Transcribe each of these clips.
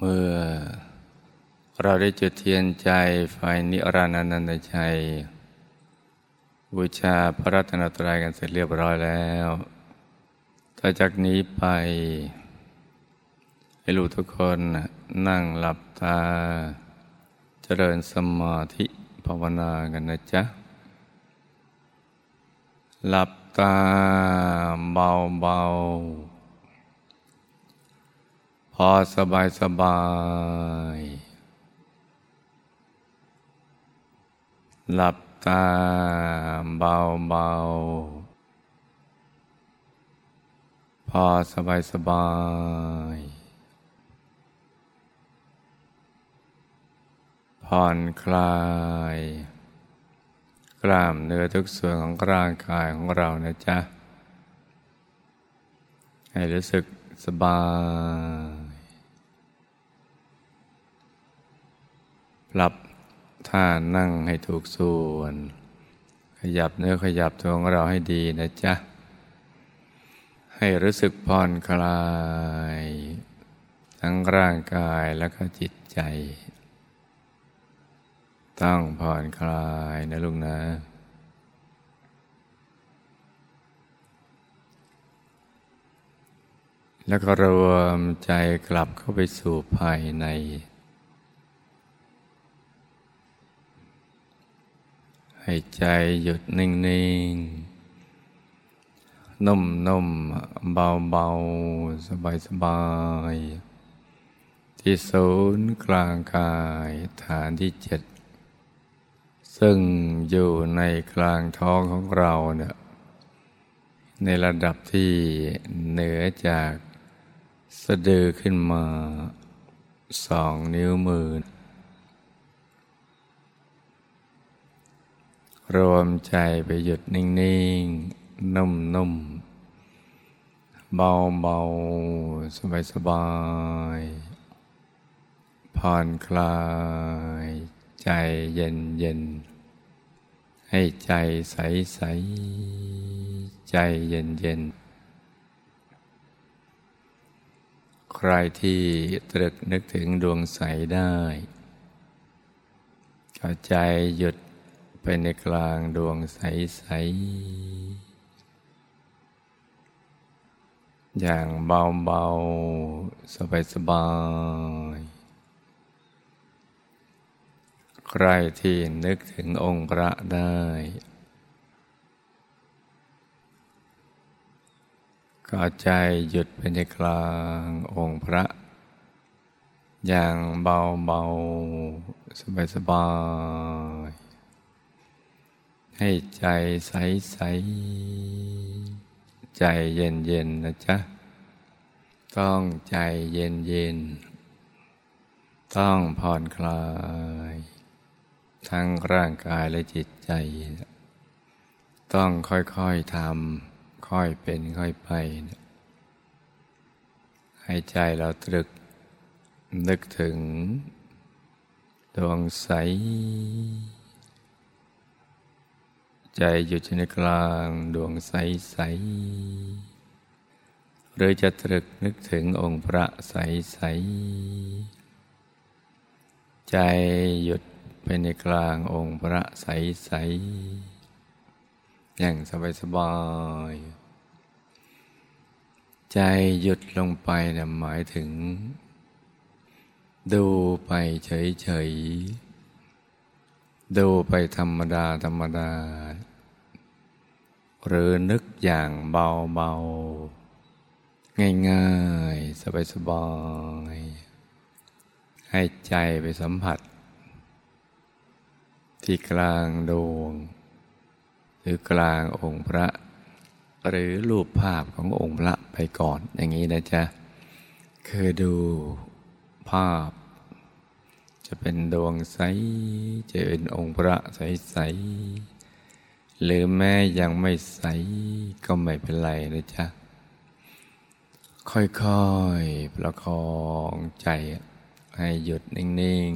เมื่อเราได้จุดเทียนใจไฟนิรันดร์นันตชัยบูชาพระรัตนตรัยกันเสร็จเรียบร้อยแล้วต่อจากนี้ไป ให้ลูกทุกคนนั่งหลับตา เจริญสมาธิภาวนากันนะจ๊ะ หลับตาเบาๆ พอสบายสบายหลับตาเบาๆพอสบายสบายผ่อนคลาย กล้ามเนื้อทุกส่วนของร่างกายของเรานะจ๊ะ ให้รู้สึกสบาย ปรับท่านั่งให้ถูกส่วน ขยับเนื้อขยับตัวของเราให้ดีนะจ๊ะ ให้รู้สึกผ่อนคลาย ทั้งร่างกายและก็จิตใจ ต้องผ่อนคลายนะลุงนะแล้วก็รวมใจกลับเข้าไปสู่ภายใน ให้ใจหยุดนิ่งๆ นุ่มๆ เบาๆ สบายๆ ที่ศูนย์กลางกายฐานที่เจ็ด ซึ่งอยู่ในกลางท้องของเราเนี่ยในระดับที่เหนือจากสะดือขึ้นมาสองนิ้วมือ รวมใจไปหยุดนิ่ง ๆ นุ่ม ๆ เบา ๆ สบาย ๆ ผ่อนคลาย ใจเย็นเย็นให้ใจใสใสใจเย็นเย็นใครที่ตรึกนึกถึงดวงใสได้ก็ใจหยุด ไปในกลางดวงใสใสอย่างเบา ๆ สบาย ๆ ใครที่นึกถึงองค์พระได้ ก็ใจหยุดไปในกลางองค์พระอย่างเบาเบาสบายสบาย ให้ใจใสใสใจเย็นเย็นนะจ๊ะ ต้องใจเย็นเย็น ต้องผ่อนคลาย ทั้งร่างกายและจิตใจ ต้องค่อยๆทำค่อยเป็นค่อยไปให้ใจเราตรึก นึกถึง ดวงใส ใจหยุดในกลางดวงใสใสหรือจะตรึกนึกถึงองค์พระใสใสใจหยุดไปในกลางองค์พระใสๆอย่างสบายๆใจหยุดลงไปนะหมายถึง ดูไปเฉยๆ ดูไปธรรมดา ธรรมดา หรือนึกอย่างเบาๆง่ายๆ สบายๆให้ใจไปสัมผัส ที่กลางดวง หรือกลางองค์พระ หรือรูปภาพขององค์พระไปก่อนอย่างนี้นะจ๊ะ คือดูภาพ จะเป็นดวงใส จะเป็นองค์พระใสๆหรือแม้ยังไม่ใสก็ไม่เป็นไรนะจ๊ะ ค่อยๆ ประคองใจให้หยุดนิ่ง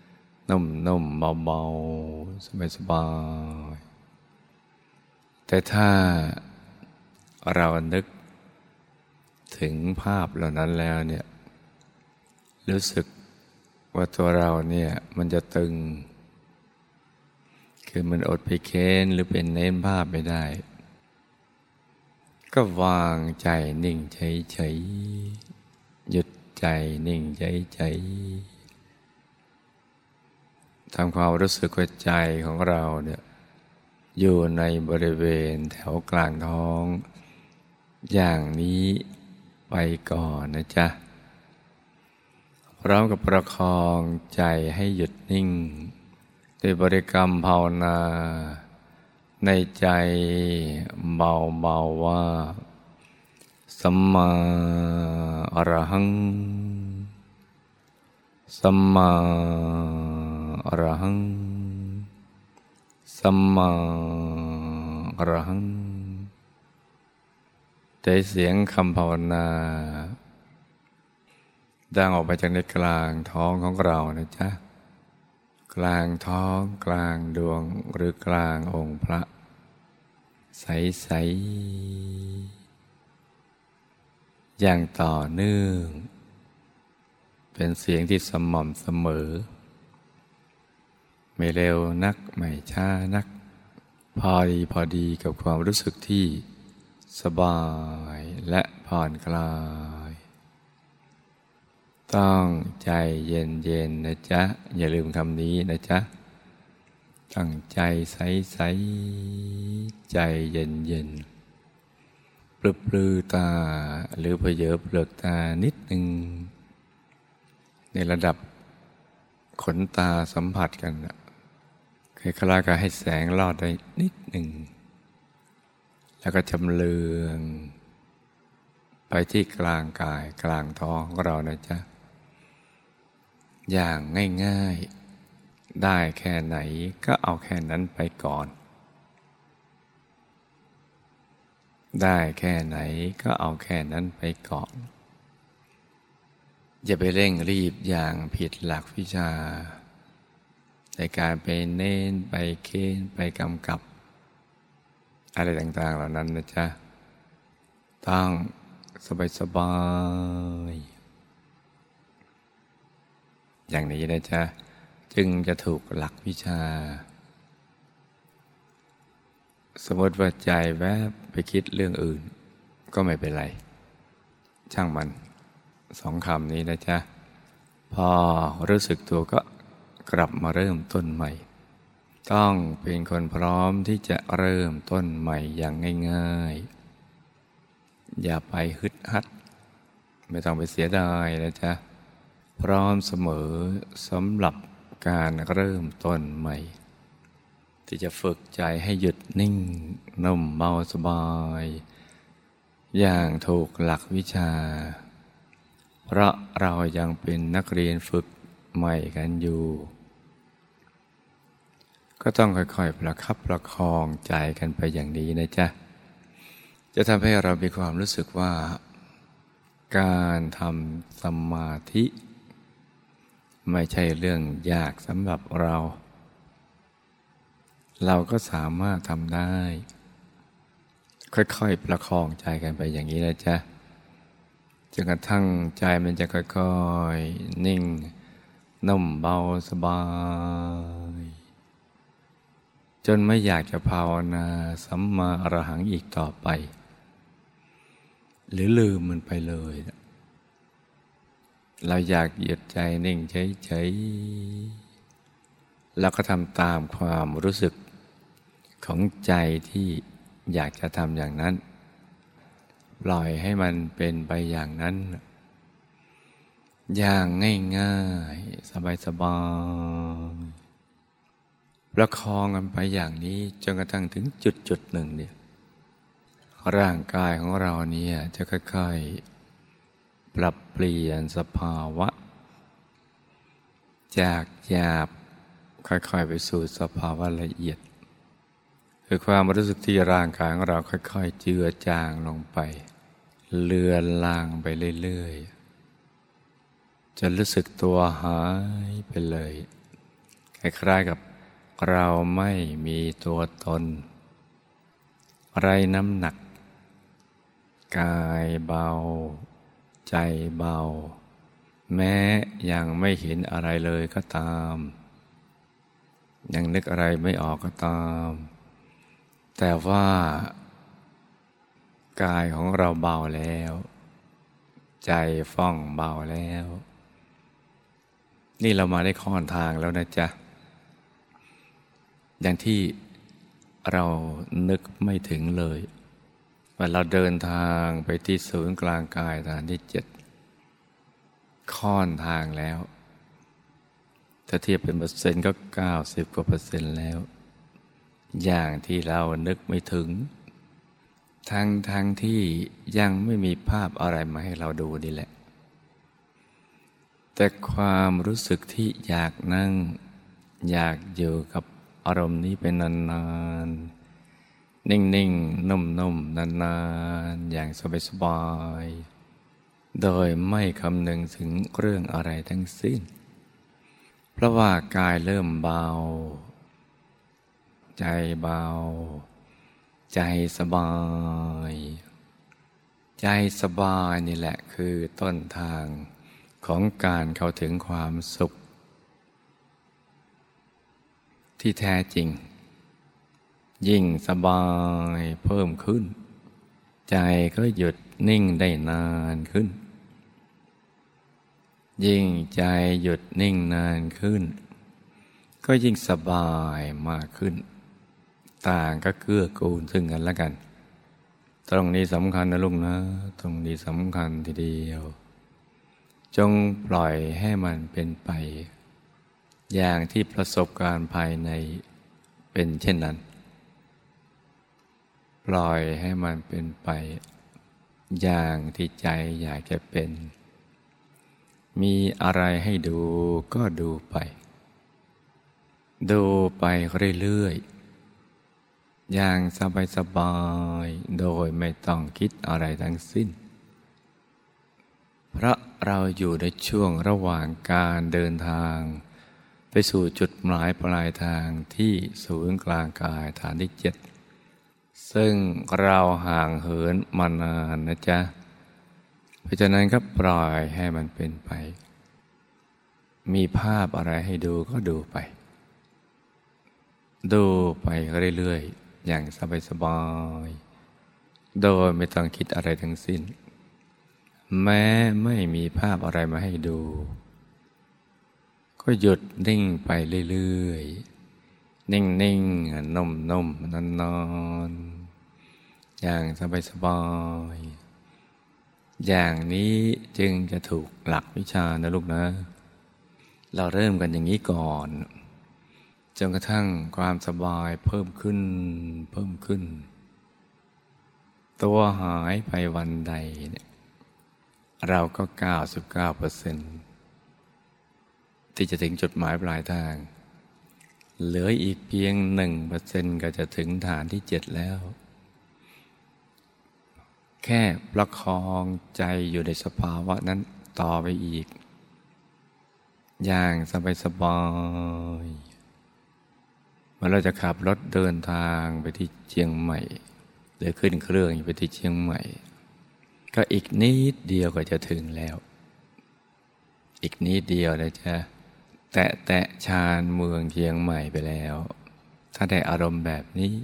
ๆ นุ่มๆ เบาๆ สบายๆ แต่ถ้าเรานึกถึงภาพเหล่านั้นแล้วเนี่ยรู้สึก ว่าตัวเราเนี่ยมันจะตึง คือมันอดไปเค้นหรือเป็นเน้นภาพไม่ได้ ก็วางใจนิ่งเฉยๆหยุดใจนิ่งเฉยๆทำความรู้สึกว่าใจของเราเนี่ยอยู่ในบริเวณแถวกลางท้อง อย่างนี้ไปก่อนนะจ๊ะ พร้อมกับประคองใจให้หยุดนิ่งด้วยบริกรรมภาวนา ในใจเบาๆว่า สัมมาอรหัง สัมมาอรหัง สัมมาอรหังแต่เสียงคำภาวนา ดังออกมาจากในกลางท้องของเรานะจ๊ะ กลางท้องกลางดวงหรือกลางองค์พระ ใส ๆ อย่างต่อเนื่อง เป็นเสียงที่สม่ำเสมอ ไม่เร็วนัก ไม่ช้านัก พอดีพอดีกับความรู้สึกที่สบายและผ่อนคลาย ต้องใจเย็นเย็นนะจ๊ะ อย่าลืมคำนี้นะจ๊ะ ตั้งใจใสใสใจเย็นเย็นปลือปลือตา หรือเพเยอเปลือกตานิดหนึ่ง ในระดับขนตาสัมผัสกันคล้ายๆกับให้แสงลอดได้นิดหนึ่ง แล้วก็จำเลืองไปที่กลางกายกลางท้องของเรานะจ๊ะ อย่างง่ายๆ ได้แค่ไหนก็เอาแค่นั้นไปก่อน ได้แค่ไหนก็เอาแค่นั้นไปก่อน อย่าไปเร่งรีบอย่างผิดหลักวิชา ในการไปเน้นไปเค้นไปกำกับ อะไรต่างๆเหล่านั้นนะจ๊ะ ต้องสบายๆ อย่างนี้นะจ๊ะจึงจะถูกหลักวิชา สมมติว่าใจแวบไปคิดเรื่องอื่น ก็ไม่เป็นไร ช่างมันสองคำนี้นะจ๊ะพอรู้สึกตัวก็กลับมาเริ่มต้นใหม่ ต้องเป็นคนพร้อมที่จะเริ่มต้นใหม่อย่างง่ายๆ อย่าไปฮึดฮัด ไม่ต้องไปเสียดายนะจ๊ะ พร้อมเสมอสำหรับการเริ่มต้นใหม่ ที่จะฝึกใจให้หยุดนิ่งนุ่มเบาสบาย อย่างถูกหลักวิชา เพราะเรายังเป็นนักเรียนฝึกใหม่กันอยู่ ก็ต้องค่อยๆ ประคับประคองใจกันไปอย่างนี้นะจ๊ะ จะทำให้เรามีความรู้สึกว่า การทำสมาธิ ไม่ใช่เรื่องยากสำหรับเรา เราก็สามารถทำได้ ค่อยๆประคองใจกันไปอย่างนี้นะจ๊ะจนกระทั่งใจมันจะค่อยๆนิ่งนุ่มเบาสบาย จนไม่อยากจะภาวนาสัมมาอรหังอีกต่อไป หรือลืมมันไปเลย เราอยากหยุดใจนิ่งเฉยๆแล้วก็ทำตามความรู้สึกของใจที่อยากจะทำอย่างนั้น ปล่อยให้มันเป็นไปอย่างนั้น อย่างง่ายๆ สบายๆประคองกันไปอย่างนี้จนกระทั่งถึงจุดจุดหนึ่งเนี่ยร่างกายของเราเนี่ยจะค่อยๆ ปรับเปลี่ยนสภาวะ จากหยาบค่อยๆไปสู่สภาวะละเอียด คือความรู้สึกที่ร่างกายของเราค่อย ๆ เจือจางลงไป เลือนลางไปเรื่อยๆจะรู้สึกตัวหายไปเลยคล้ายๆกับเราไม่มีตัวตน ไรน้ำหนัก กายเบา ใจเบา แม้ยังไม่เห็นอะไรเลยก็ตาม ยังนึกอะไรไม่ออกก็ตาม แต่ว่ากายของเราเบาแล้ว ใจฟ่องเบาแล้ว นี่เรามาได้ค่อนทางแล้วนะจ๊ะ อย่างที่เรานึกไม่ถึงเลย ว่าเราเดินทางไปที่ศูนย์กลางกายฐานที่เจ็ดค่อนทางแล้ว ถ้าเทียบเป็นเปอร์เซ็นต์ก็เก้าสิบกว่าเปอร์เซ็นต์แล้ว อย่างที่เรานึกไม่ถึง ทั้งทั้งที่ยังไม่มีภาพอะไรมาให้เราดูนี่แหละ แต่ความรู้สึกที่อยากนั่ง อยากอยู่กับอารมณ์นี้เป็นนานๆ นิ่งๆ นุ่มๆ นานๆ อย่างสบายๆ โดยไม่คำนึงถึงเรื่องอะไรทั้งสิ้น เพราะว่ากายเริ่มเบา ใจเบา ใจสบาย ใจสบายนี่แหละคือต้นทางของการเข้าถึงความสุข ที่แท้จริง ยิ่งสบายเพิ่มขึ้น ใจก็หยุดนิ่งได้นานขึ้น ยิ่งใจหยุดนิ่งนานขึ้น ก็ยิ่งสบายมากขึ้น ต่างก็เกื้อกูลซึ่งกันและกัน ตรงนี้สำคัญนะลุงนะ ตรงนี้สำคัญทีเดียว จงปล่อยให้มันเป็นไป อย่างที่ประสบการณ์ภายในเป็นเช่นนั้น ปล่อยให้มันเป็นไป อย่างที่ใจอยากจะเป็น มีอะไรให้ดูก็ดูไป ดูไปเรื่อยๆ อย่างสบายๆ โดยไม่ต้องคิดอะไรทั้งสิ้น เพราะเราอยู่ในช่วงระหว่างการเดินทาง ไปสู่จุดหมายปลายทางที่ศูนย์กลางกายฐานที่เจ็ด ซึ่งเราห่างเหินมานานนะจ๊ะ เพราะฉะนั้นก็ปล่อยให้มันเป็นไป มีภาพอะไรให้ดูก็ดูไป ดูไปเรื่อยๆ อย่างสบายๆ โดยไม่ต้องคิดอะไรทั้งสิ้น แม้ไม่มีภาพอะไรมาให้ดู ก็หยุดนิ่งไปเรื่อยๆ นิ่งๆนุ่มๆนอนๆอย่างสบายๆอย่างนี้จึงจะถูกหลักวิชานะลูกนะ เราเริ่มกันอย่างนี้ก่อนจนกระทั่งความสบายเพิ่มขึ้นเพิ่มขึ้น ตัวหายไปวันใดเนี่ยเราก็ 99เปอร์เซ็นที่จะถึงจุดหมายปลายทาง เหลืออีกเพียงหนึ่งเปอร์เซ็นก็จะถึงฐานที่เจ็ดแล้ว แค่ประคองใจอยู่ในสภาวะนั้นต่อไปอีก อย่างสบายสบายเมื่อเราจะขับรถเดินทางไปที่เชียงใหม่หรือขึ้นเครื่องไปที่เชียงใหม่ ก็อีกนิดเดียวก็จะถึงแล้ว อีกนิดเดียวนะจ๊ะ แตะแตะชานเมืองเชียงใหม่ไปแล้ว ถ้าได้อารมณ์แบบนี้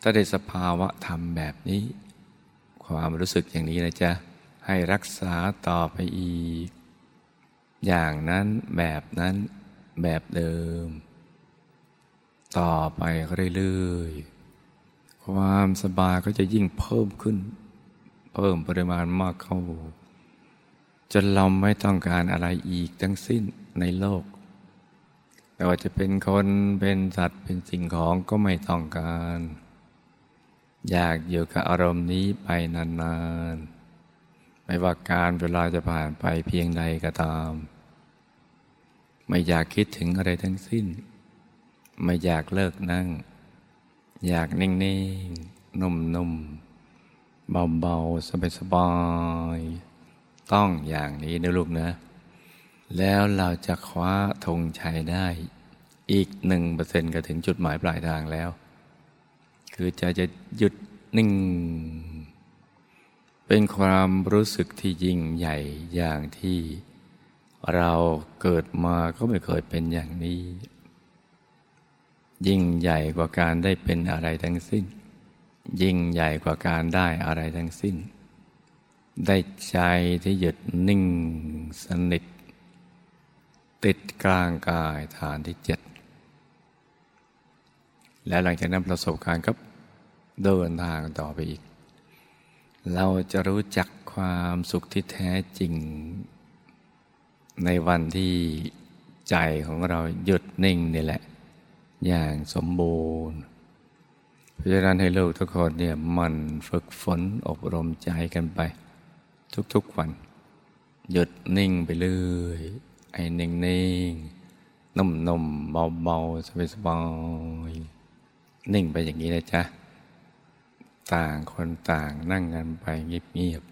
ถ้าได้สภาวะธรรมแบบนี้ ความรู้สึกอย่างนี้นะจ๊ะ ให้รักษาต่อไปอีก อย่างนั้นแบบนั้นแบบเดิม ต่อไปเรื่อยๆ ความสบายก็จะยิ่งเพิ่มขึ้น เพิ่มปริมาณมากเข้าจนเราไม่ต้องการอะไรอีกทั้งสิ้นในโลก ไม่ว่าจะเป็นคนเป็นสัตว์เป็นสิ่งของก็ไม่ต้องการ อยากอยู่กับอารมณ์นี้ไปนานๆ ไม่ว่าการเวลาจะผ่านไปเพียงใดก็ตาม ไม่อยากคิดถึงอะไรทั้งสิ้น ไม่อยากเลิกนั่ง อยากนิ่งๆ นุ่มๆ เบาๆ สบายๆ ต้องอย่างนี้นะลูกนะ แล้วเราจะคว้าธงชัยได้ อีกหนึ่งเปอร์เซ็นต์ก็ถึงจุดหมายปลายทางแล้ว คือจะจะหยุดนิ่ง เป็นความรู้สึกที่ยิ่งใหญ่อย่างที่เราเกิดมาก็ไม่เคยเป็นอย่างนี้ ยิ่งใหญ่กว่าการได้เป็นอะไรทั้งสิ้น ยิ่งใหญ่กว่าการได้อะไรทั้งสิ้น ได้ใจที่หยุดนิ่งสนิท ติดกลางกายฐานที่เจ็ดและหลังจากนั้นประสบการณ์ก็เดินทางต่อไปอีก เราจะรู้จักความสุขที่แท้จริง ในวันที่ใจของเราหยุดนิ่งนี่แหละ อย่างสมบูรณ์ เพราะฉะนั้นให้ลูกทุกคนเนี่ยมันฝึกฝนอบรมใจกันไป ทุกๆวัน หยุดนิ่งไปเรื่อย ไอ้นิ่งนิ่งนุ่มนุ่มเบาเบาสบายสบายนิ่งไปอย่างนี้เลยจ้ะ ต่างคนต่างนั่งกันไปเงียบ